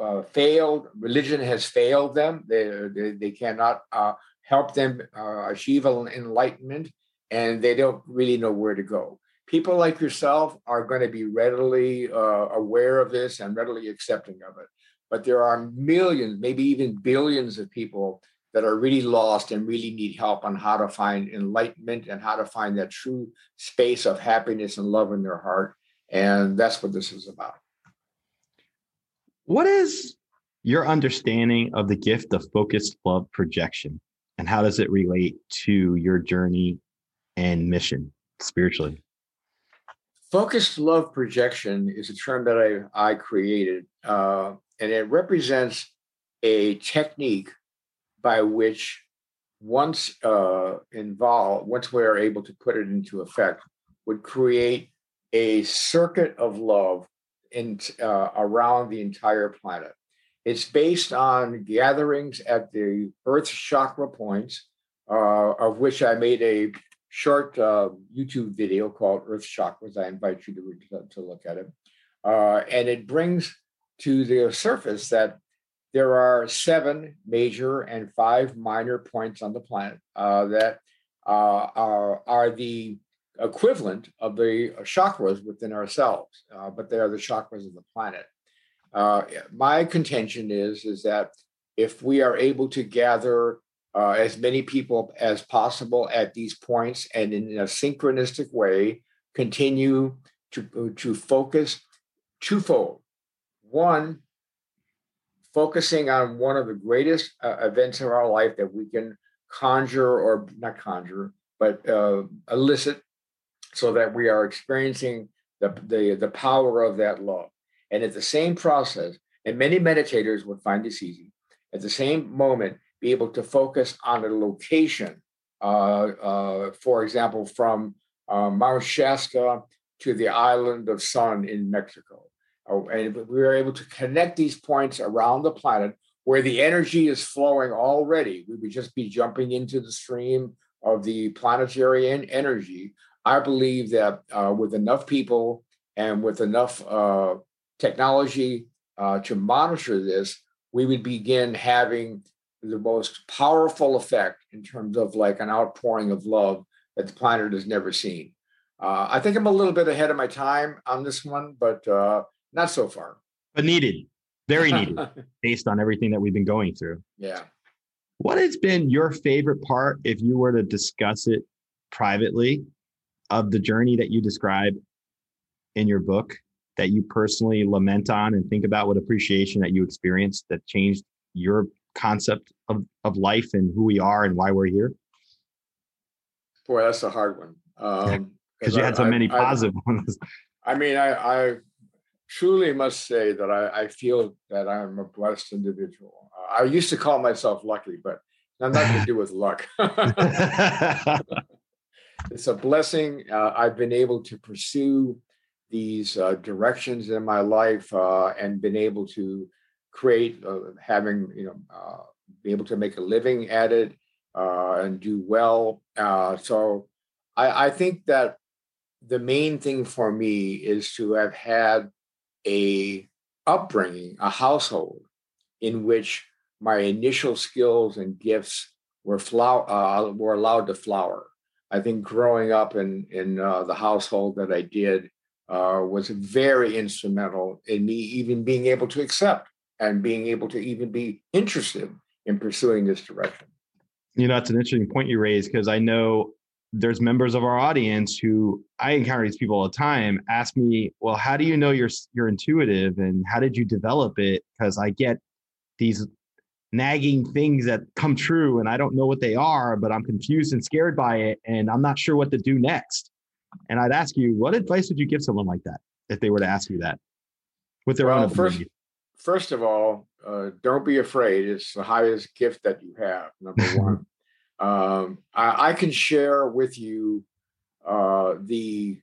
uh, failed, religion has failed them. They, they, they cannot uh, help them uh, achieve enlightenment, and they don't really know where to go. People like yourself are going to be readily uh, aware of this and readily accepting of it. But there are millions, maybe even billions of people that are really lost and really need help on how to find enlightenment and how to find that true space of happiness and love in their heart. And that's what this is about. What is your understanding of the gift of focused love projection and how does it relate to your journey and mission spiritually? Focused love projection is a term that I, I created, uh, and it represents a technique by which once uh, involved, once we are able to put it into effect, would create a circuit of love in, uh, around the entire planet. It's based on gatherings at the Earth chakra points, uh, of which I made a short uh, YouTube video called Earth Chakras. I invite you to, to look at it. Uh, and it brings to the surface that there are seven major and five minor points on the planet uh, that uh, are, are the equivalent of the chakras within ourselves, uh, but they are the chakras of the planet. Uh, my contention is is that if we are able to gather uh, as many people as possible at these points and in a synchronistic way, continue to to focus twofold. One, focusing on one of the greatest uh, events of our life that we can conjure or not conjure, but uh, elicit so that we are experiencing the, the, the power of that love. And at the same process, and many meditators would find this easy, at the same moment, be able to focus on a location. Uh, uh, for example, from uh, Mount Shasta to the island of Sun in Mexico. Oh, and we were able to connect these points around the planet where the energy is flowing already. We would just be jumping into the stream of the planetary energy. I believe that uh, with enough people and with enough uh, technology uh, to monitor this, we would begin having the most powerful effect in terms of like an outpouring of love that the planet has never seen. Uh, I think I'm a little bit ahead of my time on this one, but uh, not so far. But needed, very needed, based on everything that we've been going through. Yeah. What has been your favorite part, if you were to discuss it privately, of the journey that you describe in your book that you personally lament on and think about with appreciation that you experienced that changed your concept of, of life and who we are and why we're here? Boy, that's a hard one. Um, because you had so I, many positive I, ones. I mean, I, I truly must say that I, I, feel that I'm a blessed individual. I used to call myself lucky, but I'm not to do with luck. it's a blessing. Uh, I've been able to pursue these uh, directions in my life uh, and been able to create, uh, having you know, uh, be able to make a living at it and do well. so I, I think that the main thing for me is to have had a upbringing, a household in which my initial skills and gifts were flower, uh, were allowed to flower. I think growing up in in uh, the household that I did uh, was very instrumental in me even being able to accept and being able to even be interested in pursuing this direction. You know, that's an interesting point you raised because I know there's members of our audience who I encounter these people all the time ask me, well, how do you know you're you're intuitive and how did you develop it? Because I get these nagging things that come true and I don't know what they are, but I'm confused and scared by it and I'm not sure what to do next. And I'd ask you, what advice would you give someone like that if they were to ask you that with their well, own first, first of all, uh, don't be afraid. It's the highest gift that you have, number one. Um, I, I, can share with you uh, the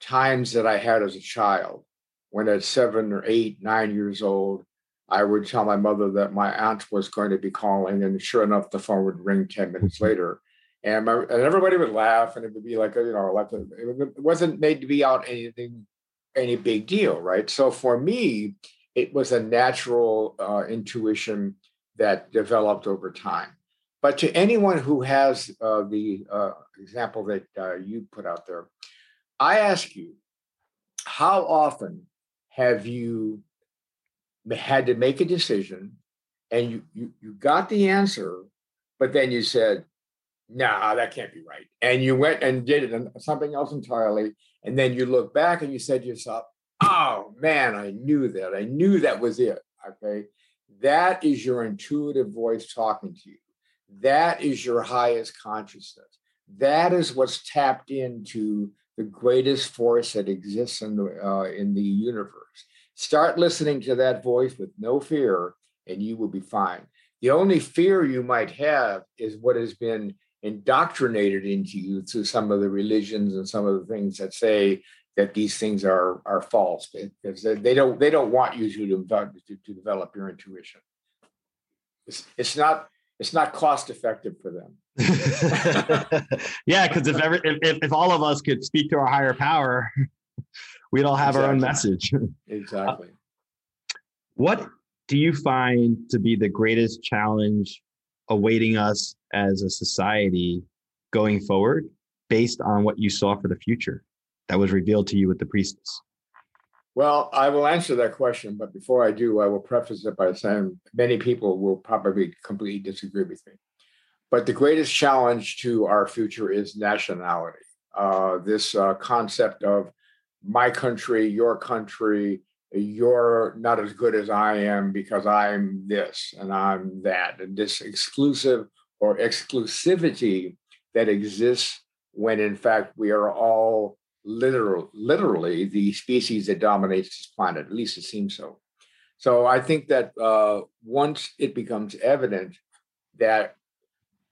times that I had as a child when at seven or eight, nine years old, I would tell my mother that my aunt was going to be calling, and sure enough, the phone would ring 10 minutes mm-hmm. later. And, my, and everybody would laugh, and it would be like, you know, like it wasn't made to be out anything, any big deal, right? So for me, it was a natural uh, intuition that developed over time. But to anyone who has uh, the uh, example that uh, you put out there, I ask you, how often have you had to make a decision and you, you, you got the answer, but then you said, nah, that can't be right. And you went and did it something else entirely. And then you look back and you said to yourself, oh man, I knew that. I knew that was it. Okay. That is your intuitive voice talking to you. That is your highest consciousness. That is what's tapped into the greatest force that exists in the, uh, in the universe. Start listening to that voice with no fear, and you will be fine. The only fear you might have is what has been indoctrinated into you through some of the religions and some of the things that say that these things are are false because they don't they don't want you to develop, to, to develop your intuition. It's, it's not it's not cost effective for them. yeah, because if, ever, if if all of us could speak to our higher power, we'd all have exactly. our own message. exactly. what do you find to be the greatest challenge awaiting us as a society going forward, based on what you saw for the future that was revealed to you with the priestess? Well, I will answer that question, but before I do, I will preface it by saying many people will probably completely disagree with me. But the greatest challenge to our future is nationality. Uh, this uh, concept of my country, your country, you're not as good as I am because I'm this and I'm that. And this exclusive or exclusivity that exists when in fact we are all literal, literally the species that dominates this planet. At least it seems so. So I think that uh, once it becomes evident that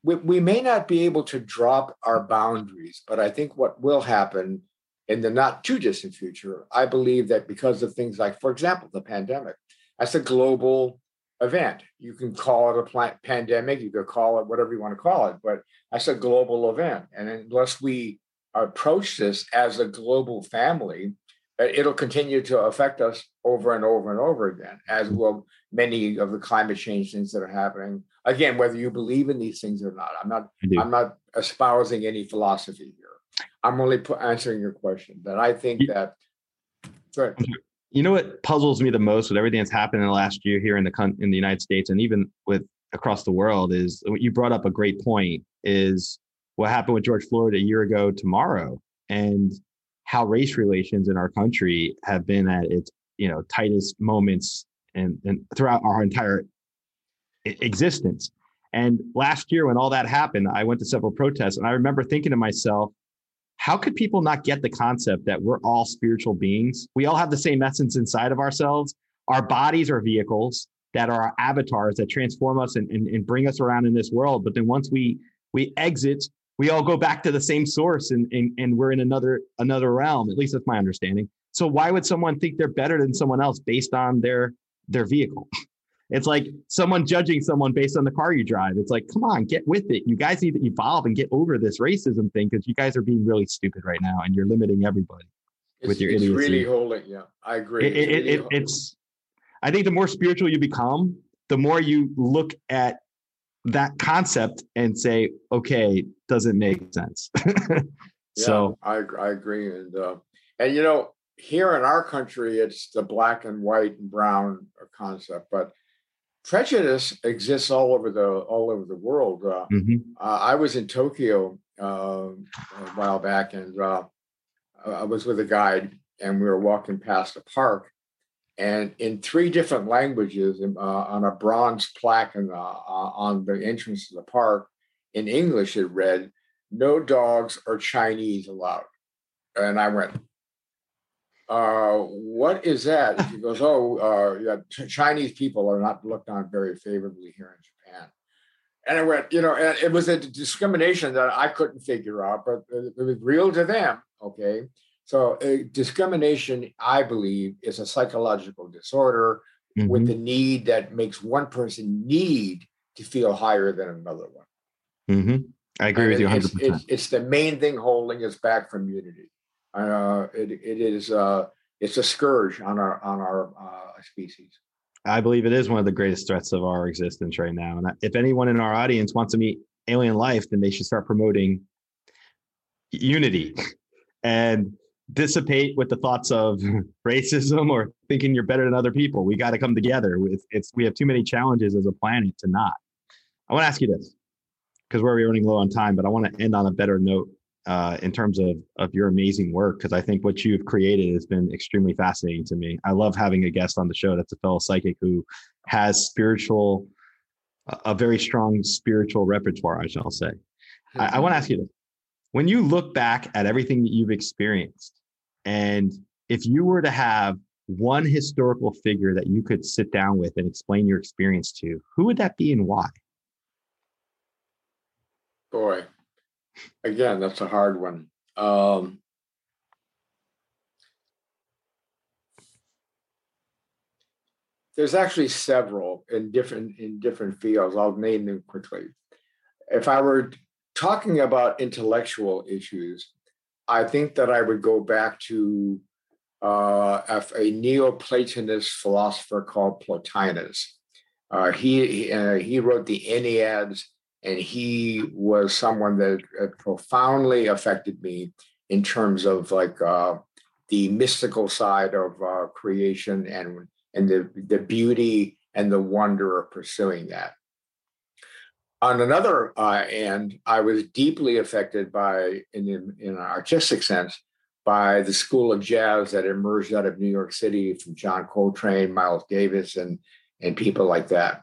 we, we may not be able to drop our boundaries, but I think what will happen in the not too distant future, I believe that because of things like, for example, the pandemic, that's a global event. You can call it a plant pandemic, you could call it whatever you want to call it, but that's a global event. And unless we approach this as a global family, uh, it'll continue to affect us over and over and over again, as will many of the climate change things that are happening. Again, whether you believe in these things or not, I'm not. I'm not espousing any philosophy. I'm only answering your question. That I think that. Sorry. You know what puzzles me the most with everything that's happened in the last year here in the in the United States and even with across the world is uh, you brought up a great point is what happened with George Floyd a year ago tomorrow and how race relations in our country have been at its you know tightest moments and, and throughout our entire existence. And last year, when all that happened, I went to several protests, and I remember thinking to myself, how could people not get the concept that we're all spiritual beings? We all have the same essence inside of ourselves. Our bodies are vehicles that are our avatars that transform us and, and, and bring us around in this world. But then once we we exit, we all go back to the same source and, and, and we're in another another realm. At least that's my understanding. So why would someone think they're better than someone else based on their their vehicle? It's like someone judging someone based on the car you drive. It's like, come on, get with it. You guys need to evolve and get over this racism thing because you guys are being really stupid right now and you're limiting everybody it's, with your it's idiocy. really holding. Yeah, I agree. It, it's, it, really it, it's, I think the more spiritual you become, the more you look at that concept and say, okay, does it make sense? so yeah, I, I agree. And, uh, and you know, here in our country, it's the black and white and brown concept, but prejudice exists all over the all over the world. Uh, mm-hmm. uh, I was in Tokyo uh, a while back, and uh, I was with a guide, and we were walking past a park, and in three different languages, uh, on a bronze plaque in the, uh, on the entrance to the park, in English it read, "No dogs or Chinese allowed," and I went, uh, what is that? He goes, oh, uh, yeah, Chinese people are not looked on very favorably here in Japan. And I went, you know, it was a discrimination that I couldn't figure out, but it was real to them. Okay. So uh, discrimination, I believe, is a psychological disorder mm-hmm. with the need that makes one person need to feel higher than another one. Mm-hmm. I agree and with you 100%. It's, it's, it's the main thing holding us back from unity. Uh, it, it is uh, it's a scourge on our on our uh, species. I believe it is one of the greatest threats of our existence right now. And if anyone in our audience wants to meet alien life, then they should start promoting unity and dissipate with the thoughts of racism or thinking you're better than other people. We got to come together. It's, it's we have too many challenges as a planet to not. I want to ask you this because we're running low on time, but I want to end on a better note uh, in terms of of your amazing work because I think what you've created has been extremely fascinating to me. I love having a guest on the show that's a fellow psychic who has spiritual, a very strong spiritual repertoire. I shall say. I, I want to ask you this: when you look back at everything that you've experienced, and if you were to have one historical figure that you could sit down with and explain your experience to, who would that be and why? Boy, Again, that's a hard one. Um, there's actually several in different in different fields. I'll name them quickly. If I were talking about intellectual issues, I think that I would go back to uh, a Neoplatonist philosopher called Plotinus. Uh, he uh, he wrote the Enneads and he was someone that profoundly affected me in terms of like uh, the mystical side of uh, creation and and the the beauty and the wonder of pursuing that. On another uh, end, I was deeply affected by, in, in an artistic sense, by the school of jazz that emerged out of New York City from John Coltrane, Miles Davis, and and people like that.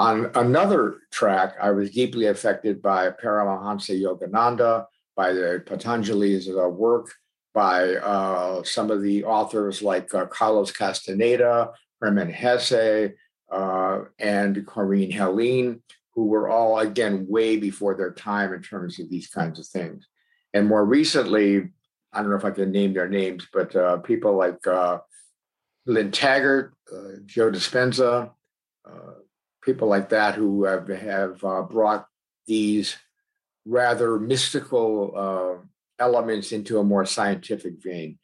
On another track, I was deeply affected by Paramahansa Yogananda, by the Patanjali's uh, work, by uh, some of the authors like uh, Carlos Castaneda, Hermann Hesse, uh, and Corinne Heline, who were all, again, way before their time in terms of these kinds of things. And more recently, I don't know if I can name their names, but uh, people like uh, Lynne Taggart, uh, Joe Dispenza, uh, people like that who have, have uh, brought these rather mystical uh, elements into a more scientific vein.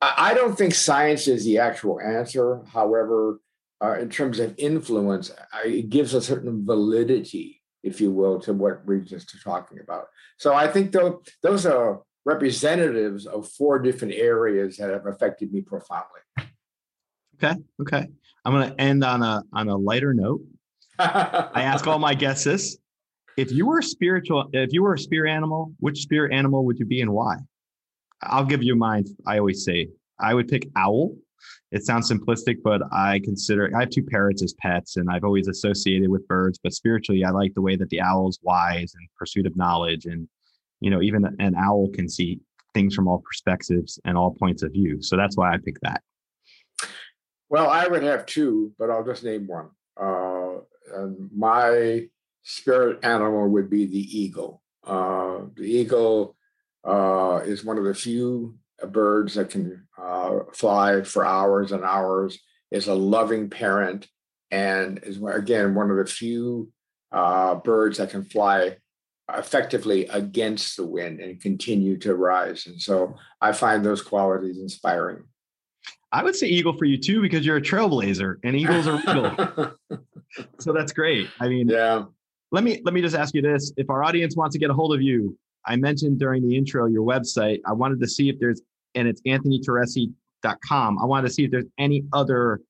I, I, don't think science is the actual answer. However, uh, in terms of influence, I, it gives a certain validity, if you will, to what we're just talking about. So I think though, those are representatives of four different areas that have affected me profoundly. Okay. Okay. I'm going to end on a on a lighter note. I ask all my guests this: If you were a spiritual, if you were a spirit animal, which spirit animal would you be and why? I'll give you mine. I always say I would pick owl. It sounds simplistic, but I consider I have two parrots as pets, and I've always associated with birds. But spiritually, I like the way that the owl is wise and pursuit of knowledge, and you know, even an owl can see things from all perspectives and all points of view. So that's why I pick that. Well, I would have two, but I'll just name one. Uh, my spirit animal would be the eagle. Uh, the eagle uh, is one of the few birds that can uh, fly for hours and hours, is a loving parent, and is, again, one of the few uh, birds that can fly effectively against the wind and continue to rise. And so I find those qualities inspiring. I would say eagle for you too because you're a trailblazer and eagles are eagle. so that's great. I mean, yeah. Let me let me just ask you this: If our audience wants to get a hold of you, I mentioned during the intro your website. I wanted to see if there's and it's anthonyteresi.com. I wanted to see if there's any other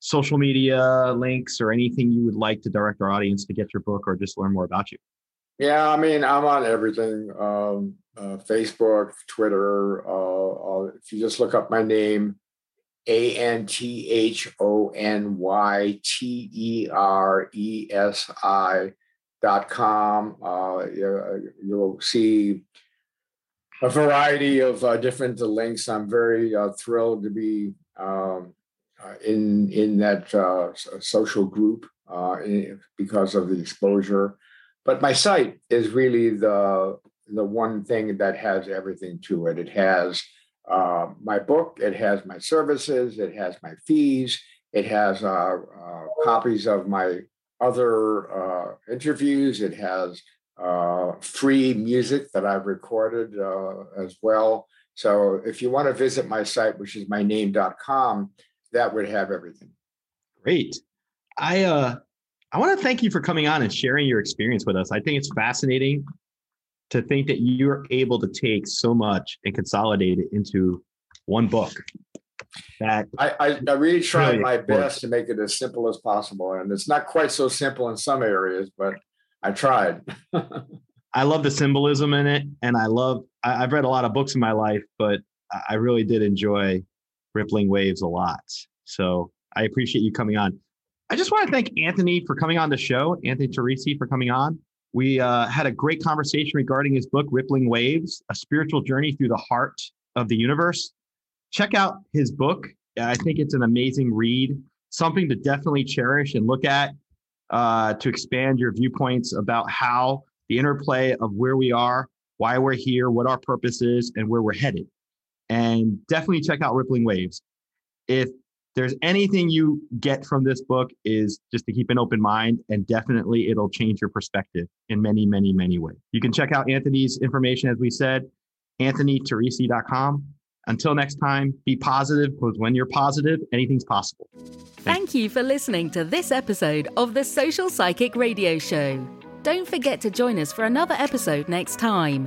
social media links or anything you would like to direct our audience to get your book or just learn more about you. Yeah, I mean, I'm on everything um, uh, Facebook, Twitter. Uh, uh, if you just look up my name, a N T H O N Y T E R E S I dot com. Uh, you'll see a variety of uh, different links. I'm very uh, thrilled to be um, uh, in in that uh, social group uh, because of the exposure. But my site is really the the one thing that has everything to it. It has uh, my book, it has my services, it has my fees, it has uh, uh, copies of my other uh, interviews, it has uh, free music that I've recorded as well. So if you want to visit my site, which is myname.com, that would have everything. Great. I I want to thank you for coming on and sharing your experience with us. I think it's fascinating to think that you're able to take so much and consolidate it into one book. That I, I, I really tried really my best to make it as simple as possible, and it's not quite so simple in some areas, but I tried. I love the symbolism in it, and I love. I, have read a lot of books in my life, but I really did enjoy Rippling Waves a lot. So I appreciate you coming on. I just want to thank Anthony for coming on the show, Anthony Teresi for coming on. We uh, had a great conversation regarding his book, Rippling Waves A Spiritual Journey Through the Heart of the Universe. Check out his book. I think it's an amazing read, something to definitely cherish and look at uh, to expand your viewpoints about how the interplay of where we are, why we're here, what our purpose is, and where we're headed. And definitely check out Rippling Waves. If there's anything you get from this book is just to keep an open mind and definitely it'll change your perspective in many many many ways. You can check out anthony's information as we said anthonyteresi.com until next time be positive because when you're positive anything's possible. Thank you for listening to this episode of the social psychic radio show. Don't forget to join us for another episode next time